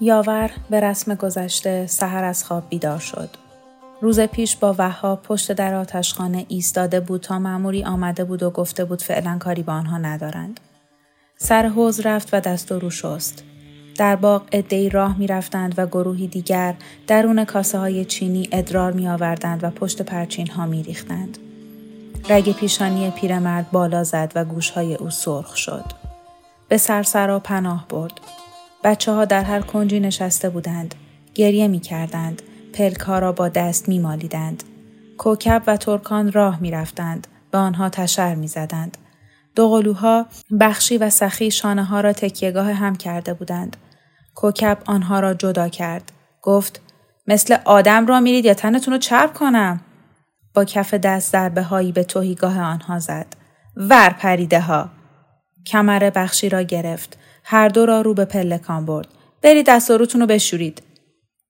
یاور به رسم گذشته سحر از خواب بیدار شد. روز پیش با وها پشت در آتشخانه ایستاده بود تا معموری آمده بود و گفته بود فعلا کاری با آنها ندارند. سر حوز رفت و دست و رو شست. در باغ ادهی راه می رفتند و گروهی دیگر درون کاسه های چینی ادرار می آوردند و پشت پرچین ها می ریختند. رگ پیشانی پیرمرد بالا زد و گوشهای او سرخ شد. به سرسرا پناه برد. بچه ها در هر کنجی نشسته بودند. گریه می کردند. پلک ها را با دست می مالیدند. کوکب و ترکان راه می رفتند. به آنها تشر می زدند. بخشی و سخی شانه ها را تکیهگاه هم کرده بودند. کوکب آنها را جدا کرد. گفت مثل آدم را میرید یا تنتون رو چرب کنم؟ با کف دست ضربه هایی به توهیگاه آنها زد. ور پریده ها. کمر بخشی را گرفت. هر دو را رو به پلکان برد. برید دست و روتون رو بشورید.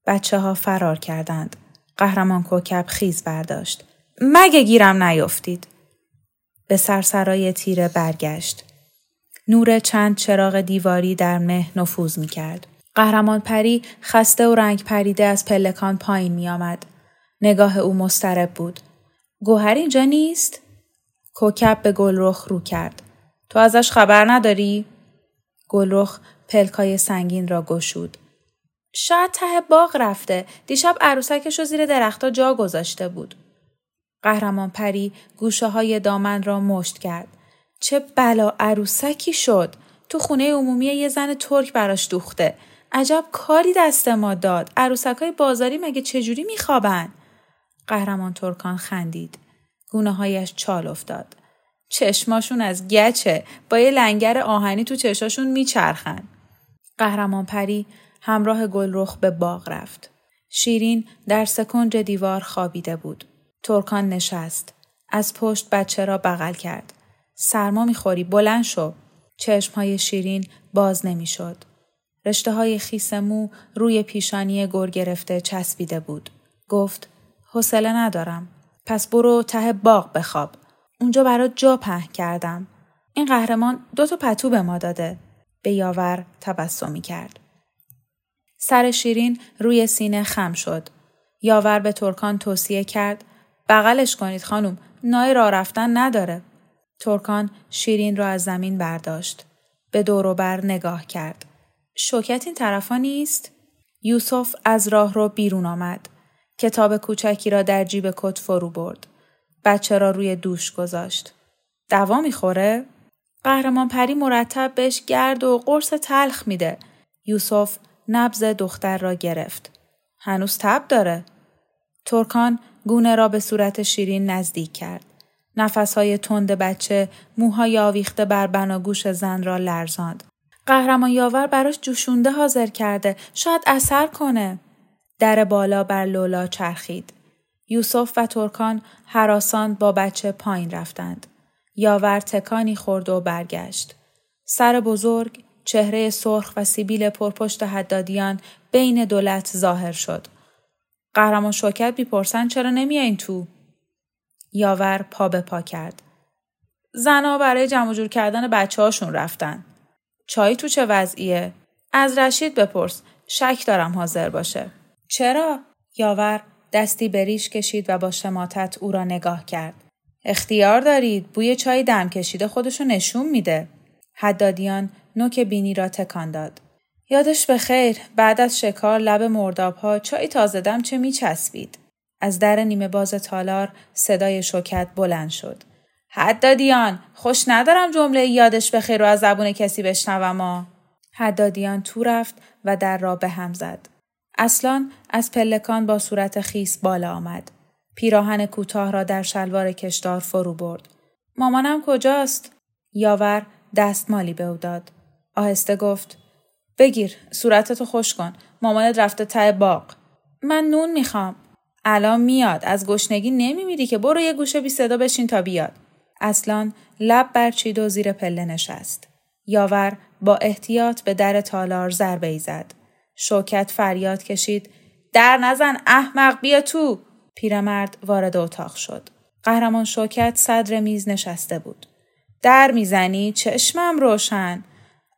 بچه ها فرار کردند. قهرمان کوکب خیز برداشت. مگه گیرم نیفتید. به سرسرای تیره برگشت. نور چند چراغ دیواری در مه نفوذ می کرد. قهرمان پری خسته و رنگ پریده از پلکان پایین می آمد. نگاه او مسترب بود. گوهر اینجا نیست؟ کوکب به گلرخ رو کرد. تو ازش خبر نداری؟ گلرخ پلکای سنگین را گشود. شاید ته باغ رفته. دیشب عروسکش رو زیر درختها جا گذاشته بود. قهرمان پری گوشه های دامن را مشت کرد. چه بلا عروسکی شد. تو خونه عمومی یه زن ترک براش دوخته. عجب کاری دست ما داد. عروسک های بازاری مگه چجوری میخوابن؟ قهرمان ترکان خندید. گونه هایش چال افتاد. چشماشون از گچه با یه لنگر آهنی تو چشاشون میچرخن. قهرمان پری همراه گلرخ به باغ رفت. شیرین در سکنج دیوار خوابیده بود. ترکان نشست. از پشت بچه را بغل کرد. سرما می‌خوری بلند شو. چشمهای شیرین باز نمی‌شد. رشته های خیس مو روی پیشانی گر گرفته چسبیده بود. گفت حوصله ندارم. پس برو ته باغ بخواب. اونجا برات جا پهن کردم. این قهرمان دو تا پتو به ما داده. به یاور تبسمی کرد. سر شیرین روی سینه خم شد. یاور به ترکان توصیه کرد بغلش کنید خانم نای راه رفتن نداره. ترکان شیرین را از زمین برداشت. به دوروبر نگاه کرد. شوکت این طرفا نیست؟ یوسف از راه رو بیرون آمد. کتاب کوچکی را در جیب کت فرو برد. بچه را روی دوش گذاشت. دوا می‌خوره؟ قهرمان پری مرتب بهش گرد و قرص تلخ میده. یوسف نبز دختر را گرفت. هنوز تب داره. ترکان گونه را به صورت شیرین نزدیک کرد. نفسهای تند بچه موهای آویخته بر بناگوش زن را لرزاند. قهرمان یاور براش جوشونده حاضر کرده. شاید اثر کنه. در بالا بر لولا چرخید. یوسف و ترکان حراسان با بچه پایین رفتند. یاور تکانی خورد و برگشت. سر بزرگ، چهره سرخ و سیبیل پرپشت حدادیان بین دولت ظاهر شد. قهرمان شوکت بیپرسن چرا نمیایین تو؟ یاور پا به پا کرد. زنها برای جمع جور کردن بچه هاشون رفتن. چای تو چه وضعیه؟ از رشید بپرس. شک دارم حاضر باشه. چرا؟ یاور دستی بریش کشید و با شماتت او را نگاه کرد. اختیار دارید. بوی چای دم کشیده خودشو نشون میده. حدادیان نوک بینی را تکان داد. یادش به خیر بعد از شکار لب مرداب ها چای تازه دم چه میچسبید. از در نیمه باز تالار صدای شوکت بلند شد. حدادیان خوش ندارم جمله یادش به خیر و از زبون کسی بشنوم ما. حدادیان تو رفت و در را به هم زد. اصلان از پلکان با صورت خیس بالا آمد. پیراهن کوتاه را در شلوار کشدار فرو برد. مامانم کجاست؟ یاور دستمالی به او داد. آهسته گفت بگیر صورتتو خوش کن. مامانت رفته ته باغ. من نون می‌خوام. الان میاد از گشنگی نمیمیری که برو یه گوشه بی صدا بشین تا بیاد. اصلان لب برچید و زیر پله نشست. یاور با احتیاط به در تالار ضربه ای زد. شوکت فریاد کشید. در نزن احمق بیا تو. پیرمرد وارد اتاق شد. قهرمان شوکت صدر میز نشسته بود. در می‌زنی؟ چشمم روشن.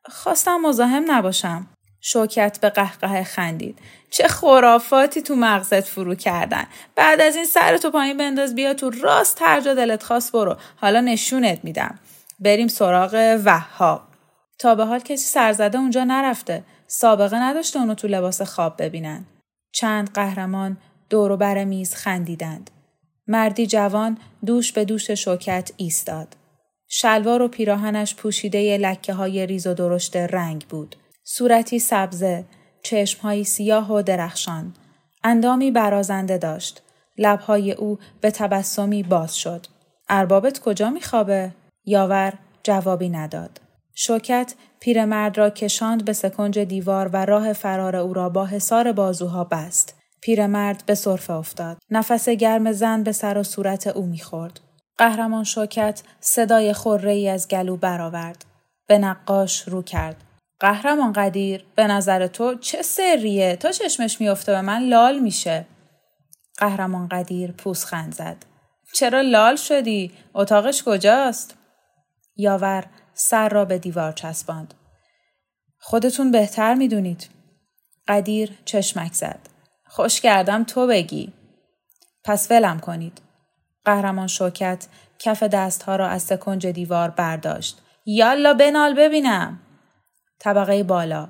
خواستم مزاحم نباشم. شوکت به قهقه خندید. چه خرافاتی تو مغزت فرو کردن. بعد از این سر تو پایین بنداز بیا تو راست هر جا دلت خواست برو. حالا نشونت میدم. بریم سراغ وهاب. تا به حال کسی سرزده اونجا نرفته. سابقه نداشته اونو تو لباس خواب ببینن. چند قهرمان دور بر میز خندیدند. مردی جوان دوش به دوش شوکت ایستاد. شلوار و پیراهنش پوشیده لکه های ریز و درشت رنگ بود. صورتی سبزه، چشمهایی سیاه و درخشان. اندامی برازنده داشت. لبهای او به تبسمی باز شد. اربابت کجا میخوابه؟ یاور جوابی نداد. شوکت پیرمرد را کشاند به سکنج دیوار و راه فرار او را با حصار بازوها بست. پیرمرد به صرفه افتاد. نفس گرم زن به سر و صورت او می‌خورد. قهرمان شوکت صدای خوره ای از گلو برآورد. به نقاش رو کرد. قهرمان قدیر به نظر تو چه سریه تا چشمش میافته به من لال میشه. قهرمان قدیر پوسخند زد. چرا لال شدی؟ اتاقش کجاست؟ یاور سر را به دیوار چسباند. خودتون بهتر می‌دونید. قدیر چشمک زد. خوش کردم تو بگی. پس ولم کنید. قهرمان شوکت کف دستها را از سکنج دیوار برداشت. یالا بنال ببینم. طبقه بالا.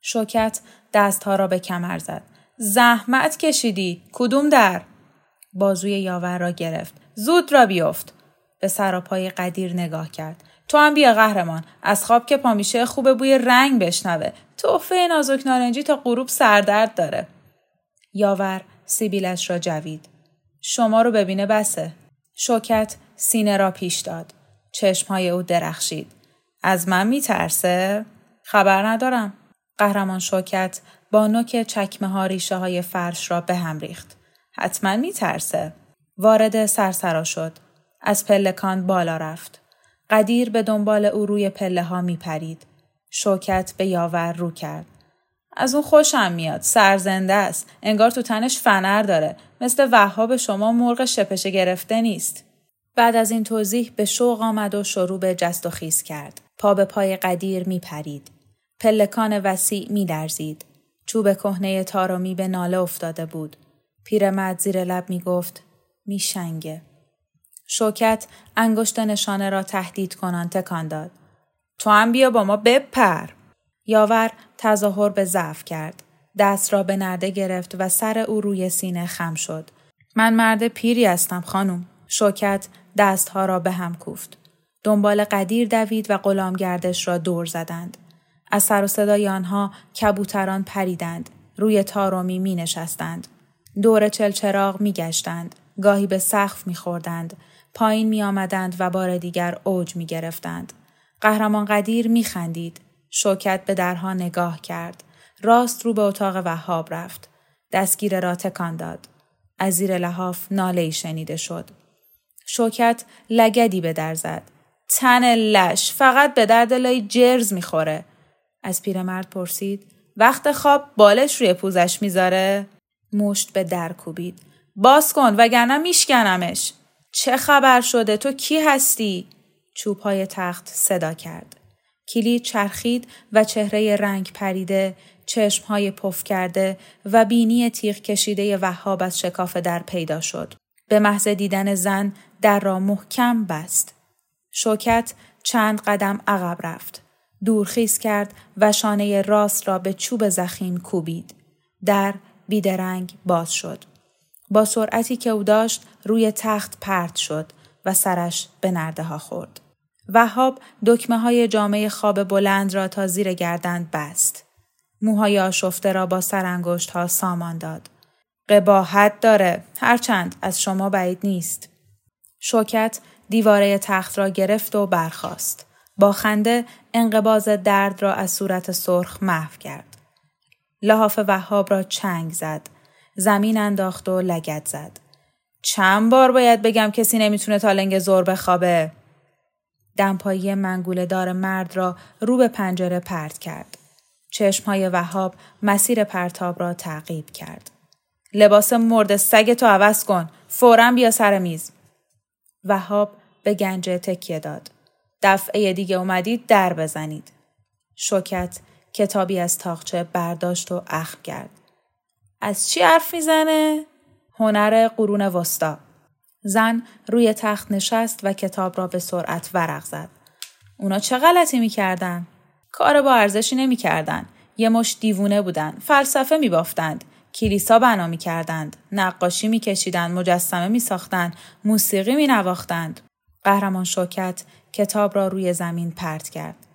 شوکت دستها را به کمر زد. زحمت کشیدی. کدوم در؟ بازوی یاور را گرفت. زود را بیفت. به سراپای قدیر نگاه کرد. تو هم بیا قهرمان. از خواب که پامیشه خوبه بوی رنگ بشنوه. تحفه نازک نارنجی تا غروب سردرد داره. یاور سیبیلش را جوید. شما رو ببینه بسه. شوکت سینه را پیش داد. چشمهای او درخشید. از من میترسه؟ خبر ندارم. قهرمان شوکت با نوک چکمه ها ریشه های فرش را به هم ریخت. حتما میترسه. وارد سرسرا شد. از پلکان بالا رفت. قدیر به دنبال او روی پله ها می پرید. شوکت به یاور رو کرد. از اون خوشم میاد. سرزنده است. انگار تو تنش فنر داره. مثل وهاب شما مرغ شپشه گرفته نیست. بعد از این توضیح به شوق آمد و شروع به جست و خیز کرد. پا به پای قدیر می پرید. پلکان وسیع می درزید. چوب کهنه تارامی به ناله افتاده بود. پیرمرد زیر لب می گفت می شنگه. شوکت انگشت نشانه را تهدید کنان تکان داد. تو هم بیا با ما بپر. یاور تظاهر به ضعف کرد. دست را به نرده گرفت و سر او روی سینه خم شد. من مرد پیری هستم خانم. شوکت دستها را به هم کوفت. دنبال قدیر دوید و غلامگردش را دور زدند. از سر و صدای آنها کبوتران پریدند. روی تارومی می نشستند. دور چلچراغ می گشتند. گاهی به سقف می خوردند. پایین می آمدند و بار دیگر اوج می گرفتند. قهرمان قدیر می خندید. شوکت به درها نگاه کرد. راست رو به اتاق وهاب رفت. دستگیره را تکان داد. از زیر لحاف ناله شنیده شد. شوکت لگدی به در زد. تن لش فقط به درد لای جرز می‌خوره. از پیرمرد پرسید وقت خواب بالش روی پوزش می‌ذاره؟ مشت به در کوبید. باز کن وگرنه میشکنمش. چه خبر شده تو کی هستی؟ چوب های تخت صدا کرد. کلید چرخید و چهره رنگ پریده، چشم های پف کرده و بینی تیغ کشیده وهاب از شکاف در پیدا شد. به محض دیدن زن در را محکم بست. شوکت چند قدم عقب رفت. دورخیز کرد و شانه راست را به چوب زخیم کوبید. در بیدرنگ باز شد. با سرعتی که او داشت روی تخت پرت شد و سرش به نرده ها خورد. وهاب دکمه های جامعه خواب بلند را تا زیر گردند بست. موهای آشفته را با سرانگشت ها سامان داد. قباحت داره هرچند از شما بعید نیست. شوکت دیواره تخت را گرفت و برخاست. با خنده انقباز درد را از صورت سرخ محو کرد. لحاف وهاب را چنگ زد. زمین انداخت و لگت زد. چند بار باید بگم کسی نمی‌تونه تا لنگ زور بخوابه. دمپایی منگوله دار مرد را رو به پنجره پرت کرد. چشمهای وهاب مسیر پرتاب را تعقیب کرد. لباس مرد سگ تو عوض کن. فورا بیا سر میز. وهاب به گنجه تکیه داد. دفعه دیگه اومدید در بزنید. شوکت کتابی از تاخچه برداشت و اخم کرد. از چی حرف می‌زنه؟ هنر قرون وسطا. زن روی تخت نشست و کتاب را به سرعت ورق زد. اونا چه غلطی می‌کردن؟ کار با ارزشی نمی‌کردن. یه مش دیوونه بودن. فلسفه میبافتند. کلیسا بنا می‌کردند. نقاشی میکشیدند. مجسمه میساختند. موسیقی مینواختند. قهرمان شوکت کتاب را روی زمین پرت کرد.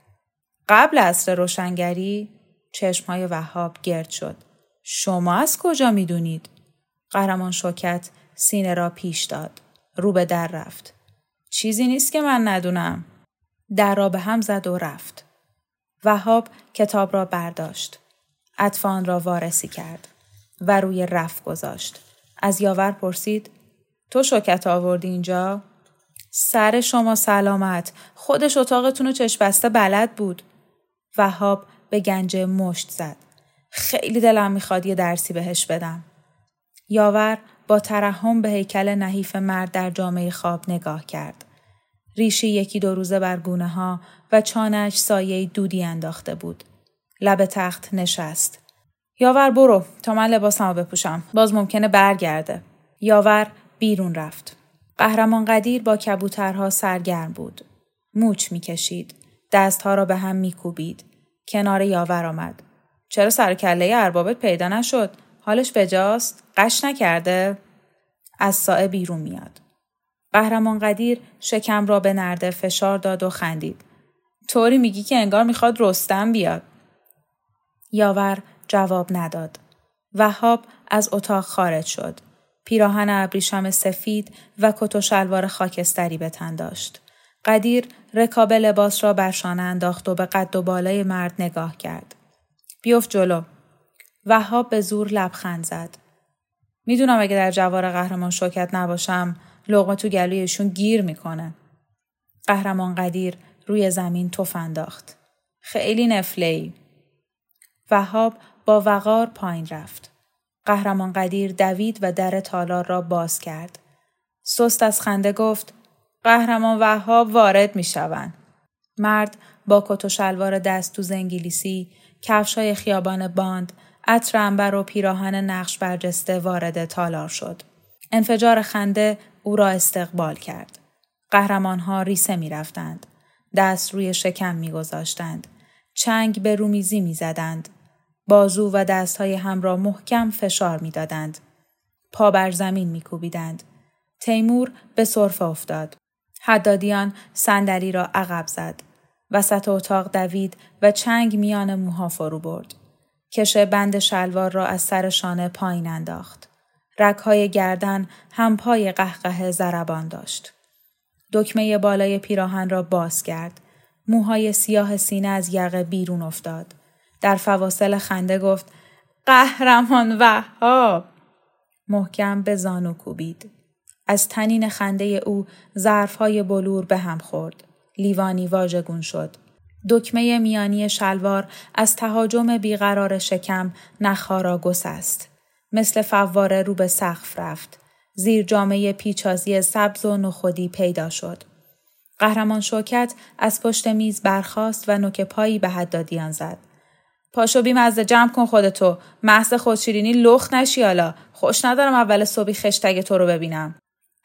قبل عصر روشنگری چشمهای وهاب گرد شد. شما از کجا می‌دونید؟ قهرمان شوکت سینه را پیش داد. رو به در رفت. چیزی نیست که من ندونم. در را به هم زد و رفت. وهاب کتاب را برداشت. اطفان را وارسی کرد و روی رف گذاشت. از یاور پرسید تو شوکت آوردی اینجا؟ سر شما سلامت. خودش اتاقتون رو چشبسته بلد بود. وهاب به گنجه مشت زد. خیلی دلم می‌خواد یه درسی بهش بدم. یاور با ترحم به هیکل نحیف مرد در جامعه خواب نگاه کرد. ریشی یکی دو روزه بر گونه ها و چانش سایه دودی انداخته بود. لب تخت نشست. یاور برو تا من لباسمو بپوشم. باز ممکنه برگرده. یاور بیرون رفت. قهرمان قدیر با کبوترها سرگرم بود. موچ می‌کشید. دستها را به هم میکوبید. کنار یاور آمد. چرا سر کله اربابت پیدا نشد؟ حالش بجاست؟ قش نکرده؟ از سایه بیرون میاد. قهرمان قدیر شکم را به نرده فشار داد و خندید. طوری میگی که انگار می‌خواد رستم بیاد. یاور جواب نداد. وهاب از اتاق خارج شد. پیراهن ابریشم سفید و کت و شلوار خاکستری به تن داشت. قدیر رکاب لباس را بر شانه انداخت و به قد و بالای مرد نگاه کرد. بیفت جلو. وهاب به زور لبخند زد. می‌دونم اگه در جوار قهرمان شوکت نباشم لغمه تو گلویشون گیر می‌کنه. قهرمان قدیر روی زمین توف انداخت. خیلی نفلی. وهاب با وقار پایین رفت. قهرمان قدیر دوید و در تالار را باز کرد. سست از خنده گفت قهرمان وهاب وارد می شوند. مرد با کت و شلوار دستوز انگلیسی، کفشای خیابان باند، عطر انبر و پیراهن نقش برجسته وارد تالار شد. انفجار خنده او را استقبال کرد. قهرمانها ریسه می رفتند. دست روی شکم می گذاشتند. چنگ به رومیزی می زدند. بازو و دستهای هم را محکم فشار می دادند. پا بر زمین می کوبیدند. تیمور به صرف افتاد. حدادیان صندلی را عقب زد. وسط اتاق دوید و چنگ میان موها فرو برد. کشه بند شلوار را از سر شانه پایین انداخت. رکهای گردن هم پای قهقه زربان داشت. دکمه بالای پیراهن را باز کرد. موهای سیاه سینه از یقه بیرون افتاد. در فواصل خنده گفت قهرمان وهاب محکم به زانو کوبید. از تنین خنده او ظرفهای بلور به هم خورد. لیوانی واژگون شد. دکمه میانی شلوار از تهاجم بیقرار شکم نخها را گسست. مثل فواره رو به سقف رفت. زیر جامعه پیچازی سبز و نخودی پیدا شد. قهرمان شوکت از پشت میز برخاست و نوک پایی به حدادیان زد. پاشو بی مزه جمع کن خودتو. محض خودشیرینی لخت نشی حالا. خوش ندارم اول صبحی خشتگ تو رو ببینم.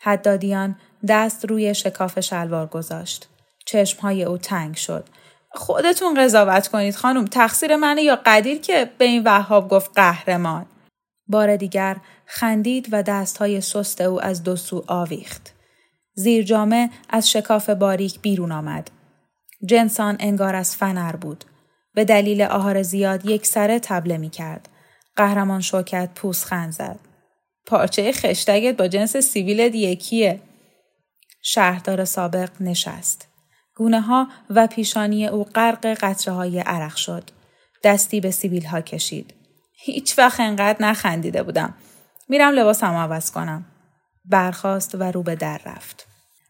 حدادیان دست روی شکاف شلوار گذاشت. چشمهای او تنگ شد. خودتون قضاوت کنید خانم تقصیر منه یا قدیر که به این وهاب گفت قهرمان بار دیگر خندید و دستهای سست او از دو سو آویخت زیر جامه از شکاف باریک بیرون آمد جنسان انگار از فنر بود به دلیل آهار زیاد یک سره تبله می کرد. قهرمان شوکت پوسخند زد. پارچه خشتگت با جنس سیویل یکیه. شهردار سابق نشست. گونه ها و پیشانی او غرق قطره های عرق شد. دستی به سیبیل ها کشید. هیچ وقت انقدر نخندیده بودم. میرم لباسم عوض کنم. برخاست و رو به در رفت.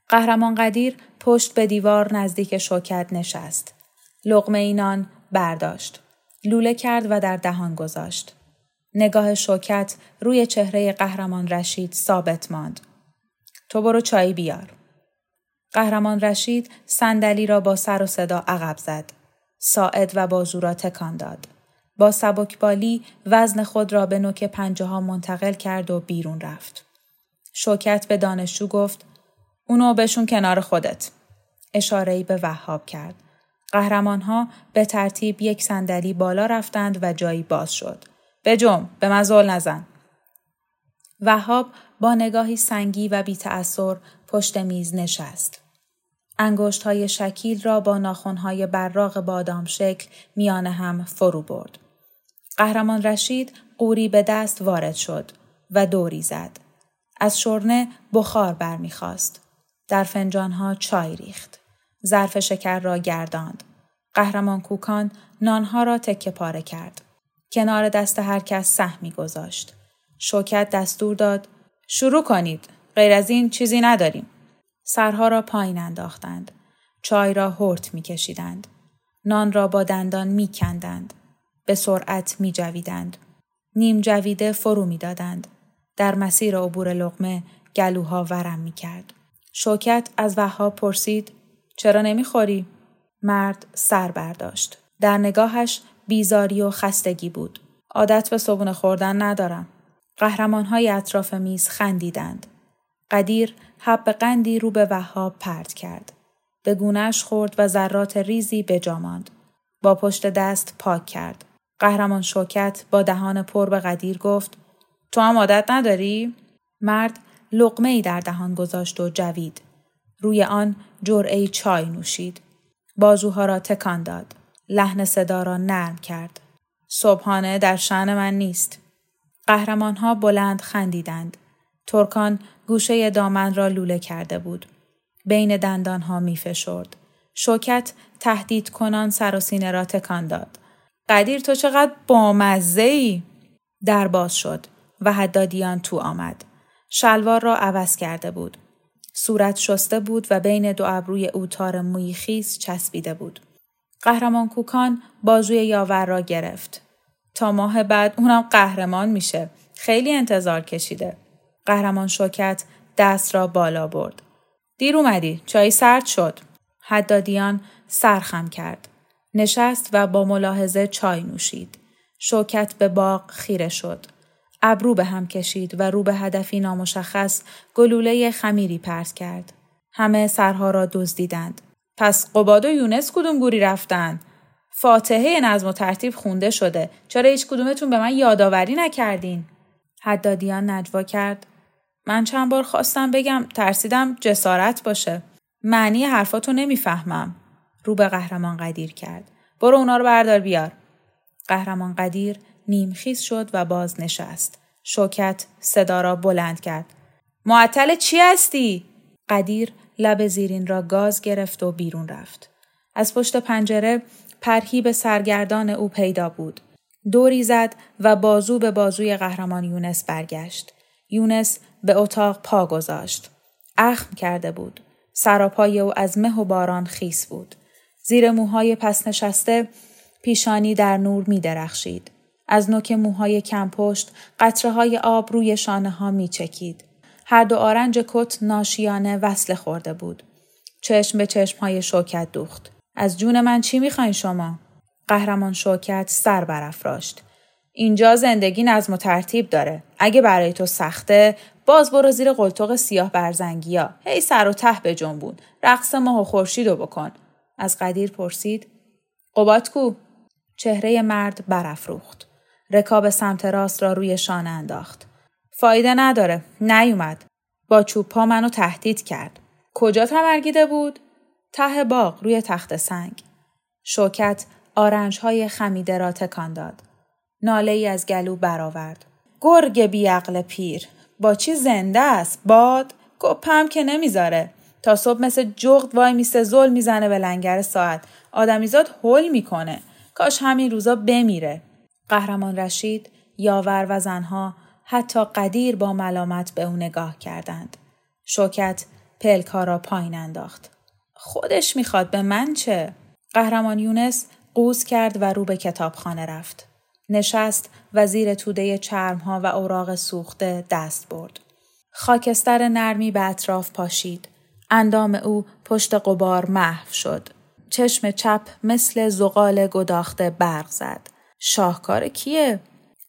قهرمان قدیر پشت به دیوار نزدیک شوکت نشست. لغمه اینان برداشت. لوله کرد و در دهان گذاشت. نگاه شوکت روی چهره قهرمان رشید ثابت ماند. تو برو چای بیار. قهرمان رشید صندلی را با سر و صدا عقب زد. ساعد و بازو را تکان داد. با سبکبالی وزن خود را به نوک پنجه ها منتقل کرد و بیرون رفت. شوکت به دانشجو گفت اونو بشون کنار خودت. اشارهی به وهاب کرد. قهرمان ها به ترتیب یک صندلی بالا رفتند و جایی باز شد. به جم، به مزول نزن. وهاب با نگاهی سنگی و بی تأثیر پشت میز نشست. انگشت های شکیل را با ناخن های براغ بادام شکل میان هم فرو برد. قهرمان رشید قوری به دست وارد شد و دوری زد. از شرنه بخار برمیخواست. در ها چای ریخت. ظرف شکر را گرداند. قهرمان کوکان نانها را تکه پاره کرد. کنار دست هر کس سهمی گذاشت. شوکت دستور داد شروع کنید. غیر از این چیزی نداریم. سرها را پایین انداختند. چای را هرت می کشیدند. نان را با دندان می کندند. به سرعت می جویدند. نیم جویده فرو می دادند. در مسیر عبور لغمه گلوها ورم می کرد. شوکت از وهاب پرسید چرا نمی‌خوری؟ مرد سر برداشت. در نگاهش بیزاری و خستگی بود. عادت به صبونه خوردن ندارم. قهرمان های اطراف میز خندیدند. قدیر حب قندی رو به وهاب پرت کرد. به گونهش خورد و ذرات ریزی به ماند. با پشت دست پاک کرد. قهرمان شوکت با دهان پر به قدیر گفت تو هم عادت نداری؟ مرد لقمه ای در دهان گذاشت و جوید. روی آن جرعه چای نوشید. بازوها را تکان داد. لحن صدا را نرم کرد. صبحانه در شعن من نیست. قهرمانها بلند خندیدند. ترکان گوشه دامن را لوله کرده بود. بین دندانها می فشرد. شوکت تهدید کنان سر و سینه را تکان داد. قدیر تو چقدر بامزه ای؟ در باز شد و حدادیان تو آمد. شلوار را عوض کرده بود. صورت شسته بود و بین دو ابروی او تار موی خیس چسبیده بود. قهرمان کوکان بازوی یاور را گرفت. تا ماه بعد اونم قهرمان میشه. خیلی انتظار کشیده. قهرمان شوکت دست را بالا برد. دیر اومدی. چای سرد شد. حدادیان سرخم کرد. نشست و با ملاحظه چای نوشید. شوکت به باغ خیره شد. ابرو به هم کشید و رو به هدفی نامشخص گلوله خمیری پرت کرد. همه سرها را دزدیدند. پس قباد و یونس کدوم گوری رفتن؟ فاتحه نظم و ترتیب خونده شده. چرا هیچ کدومتون به من یادآوری نکردین؟ حدادیان نجوا کرد. من چند بار خواستم بگم ترسیدم جسارت باشه. معنی حرفاتو نمی‌فهمم. رو به قهرمان قدیر کرد. برو اونا رو بردار بیار. قهرمان قدیر نیمخیز شد و باز نشست. شوکت صدا را بلند کرد. معطل چی هستی؟ قدیر لب زیرین را گاز گرفت و بیرون رفت. از پشت پنجره به سرگردان او پیدا بود. دوری زد و بازو به بازوی قهرمان یونس برگشت. یونس به اتاق پا گذاشت. اخم کرده بود. سراپای او از مه و باران خیس بود. زیر موهای پس نشسته پیشانی در نور می درخشید. از نوک موهای کمپشت قطره های آب روی شانه ها می چکید. هر دو آرنج کت ناشیانه وصله خورده بود. چشم به چشم های شوکت دوخت. از جون من چی می‌خواین شما؟ قهرمان شوکت سر برافراشت. اینجا زندگی نظم و ترتیب داره. اگه برای تو سخته باز برو زیر قلتق سیاه برزنگیا. هی سر و ته به جنبون. رقص ماه و خورشید رو بکن. از قدیر پرسید قبات کو؟ چهره مرد برافروخت. رکاب سمت راست را روی شانه انداخت. فایده نداره. نیومد. با چوب پا منو تهدید کرد. کجا تمرگیده بود؟ ته باغ روی تخت سنگ. شوکت آرنج های خمیده را تکان داد. ناله ای از گلو برآورد. گرگ بیعقل پیر. با چی زنده است؟ باد؟ گپم که نمی‌ذاره. تا صبح مثل جغد وای میسته زل می‌زنه به لنگر ساعت. آدمیزاد هول می‌کنه. کاش همین روزا بمیره. قهرمان رشید یاور و زنها حتی قدیر با ملامت به او نگاه کردند. شوکت پلکا را پایین انداخت. خودش می‌خواد به من چه؟ قهرمان یونس قوز کرد و رو به کتابخانه رفت. نشست و زیر توده چرمها و اوراق سوخته دست برد. خاکستر نرمی به اطراف پاشید. اندام او پشت قبار محو شد. چشم چپ مثل زغال گداخته برق زد. شاهکار کیه؟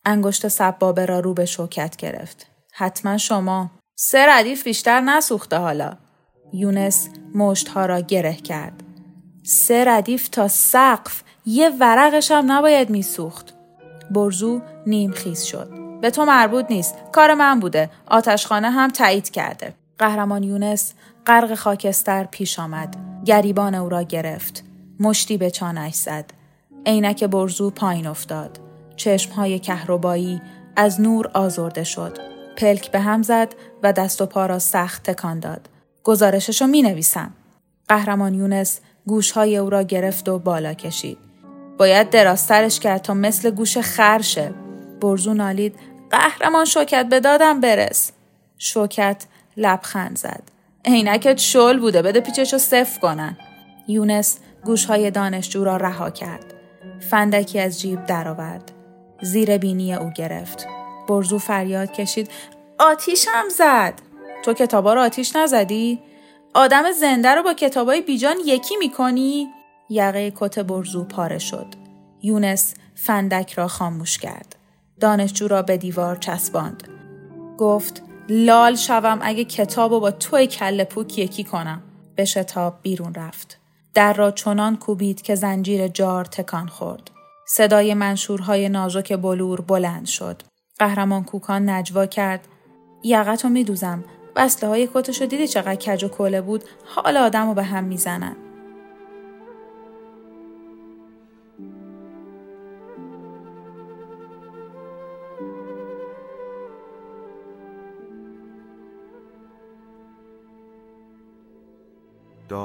انگشت سبابه را رو به شوکت گرفت. حتما شما. سه ردیف بیشتر نسوخته حالا. یونس مشتها را گره کرد. سه ردیف تا سقف یه ورقش هم نباید میسوخت. برزو نیم خیز شد. به تو مربوط نیست. کار من بوده. آتشخانه هم تایید کرده. قهرمان یونس غرق خاکستر پیش آمد. گریبان او را گرفت. مشتی به چانش زد. عینک برزو پایین افتاد. چشمهای کهربایی از نور آزرده شد. پلک به هم زد و دست و پا را سخت تکان داد. گزارشش رو می نویسم. قهرمان یونس گوشهای او را گرفت و بالا کشید. باید دراسترش کرد تا مثل گوش خرشه. برزو نالید قهرمان شوکت به دادم برس. شوکت لبخند زد. عینکت شل بوده بده پیچشو صف کنن. یونس گوشهای دانشجو را رها کرد. فندکی از جیب درآورد. زیر بینی او گرفت. برزو فریاد کشید آتیشم زد. تو کتابا رو آتیش نزدی؟ آدم زنده رو با کتابای بیجان یکی می‌کنی؟ یقه کت برزو پاره شد. یونس فندک را خاموش کرد. دانشجو را به دیوار چسباند. گفت لال شوم اگه کتاب با توی کل پوک یکی کنم. به شتاب بیرون رفت. در را چنان کوبید که زنجیر جار تکان خورد. صدای منشورهای نازک بلور بلند شد. قهرمان کوکان نجوا کرد. یقتو میدوزم. بسته های کتشو دیدی چقدر کج و کله بود حال آدم رو به هم می‌زنن.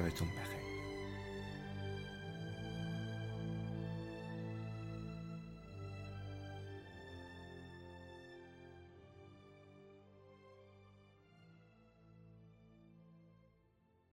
sabes